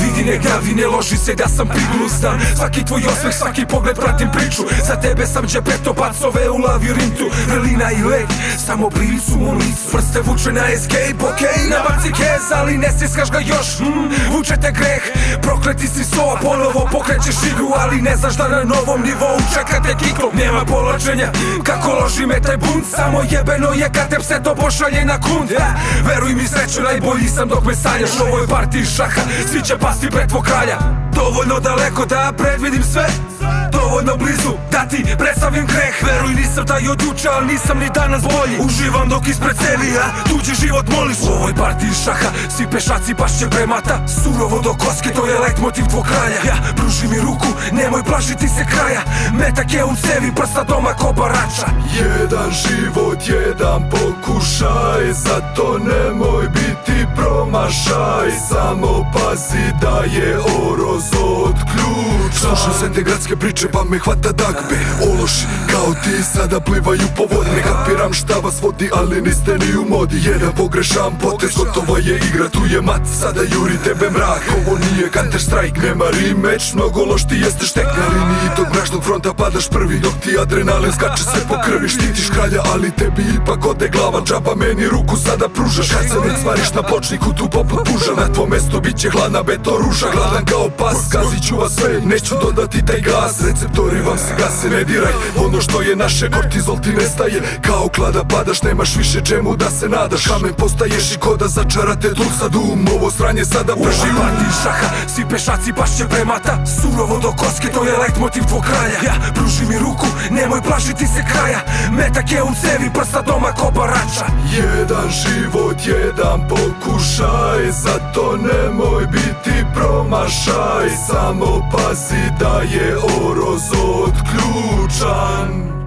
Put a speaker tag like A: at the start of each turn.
A: Vidi ne gavi, ne loži se da sam priglustan. Svaki tvoj osmeh, svaki pogled pratim priču. Za tebe sam džepeto pacove u lavirintu. Vrlina i led, samo blicu u licu Prste vuče na escape, okej, na baci kez Ali ne stiskaš ga još, mm, vuče te greh Prokleti si sova, ponovo pokrećeš igru Ali ne znaš da na novom nivou čeka te kiklo Nema polačenja, kako loži me taj bunt Samo jebeno je kad te pse to pošalje na kund. Ja, Veruj mi sreću, najbolji sam dok me sanjaš. Ovo je partij šaha, svi će pasti pred tvog kralja. Dovoljno daleko da predvidim sve Dovoljno blizu da ti predstavim greh. Veruj nisam taj od juče, ali nisam ni danas bolji. Uživam dok ispred sebi, a tuđi život moliš. U ovoj partiji šaha, svi pešaci pašće premata. Surovo do koske, to je leitmotiv tvog kralja Ja, pruži mi ruku, nemoj plašiti se kraja. Metak je u cevi, prsta doma ko barača.
B: Jedan život, jedan pokušaj Zato nemoj biti promašaj. Samo pazi da je oroz od ključa Slušam sve te gradske priče pa me hvata dagbe Ološi kao ti sada plivaju po vodi. Ne kapiram šta vas vodi ali niste ni u modi. Jedan pogrešan potez gotova je igra Tu je mat. Sada juri tebe mrak. Ovo nije counter strike nema rematch Mnogo loš ti jeste štek. Na liniji tog mračnog fronta padaš prvi Dok ti adrenalin skače sve po krvi. Štitiš kralja ali tebi ipak ode glava. Džaba meni ruku sada pružaš Kad se već stvariš na pločniku tu poput puža. Na tvom mestu bit će hladna beto ruža. Gladan kao pas, kazit ću vas sve Neću dodati taj glas, receptori vam se gase Ne diraj, ono što je naše kortizol ti nestaje. Kao klada padaš, nemaš više čemu da se nadaš. Kamen postaješ i koda začarate tu sad um Ovo stranje sada
A: U
B: prži
A: partiji šaha, svi pešaci pašće premata. Surovo do koske, to je leitmotiv tvog kralja Ja, pruži mi ruku, nemoj plašiti se kraja. Metak je u cevi, prsta doma ko barača
B: Jedan život, jedan pokušaj Zato nemoj biti promašaj Samo pazi da je oroz od ključan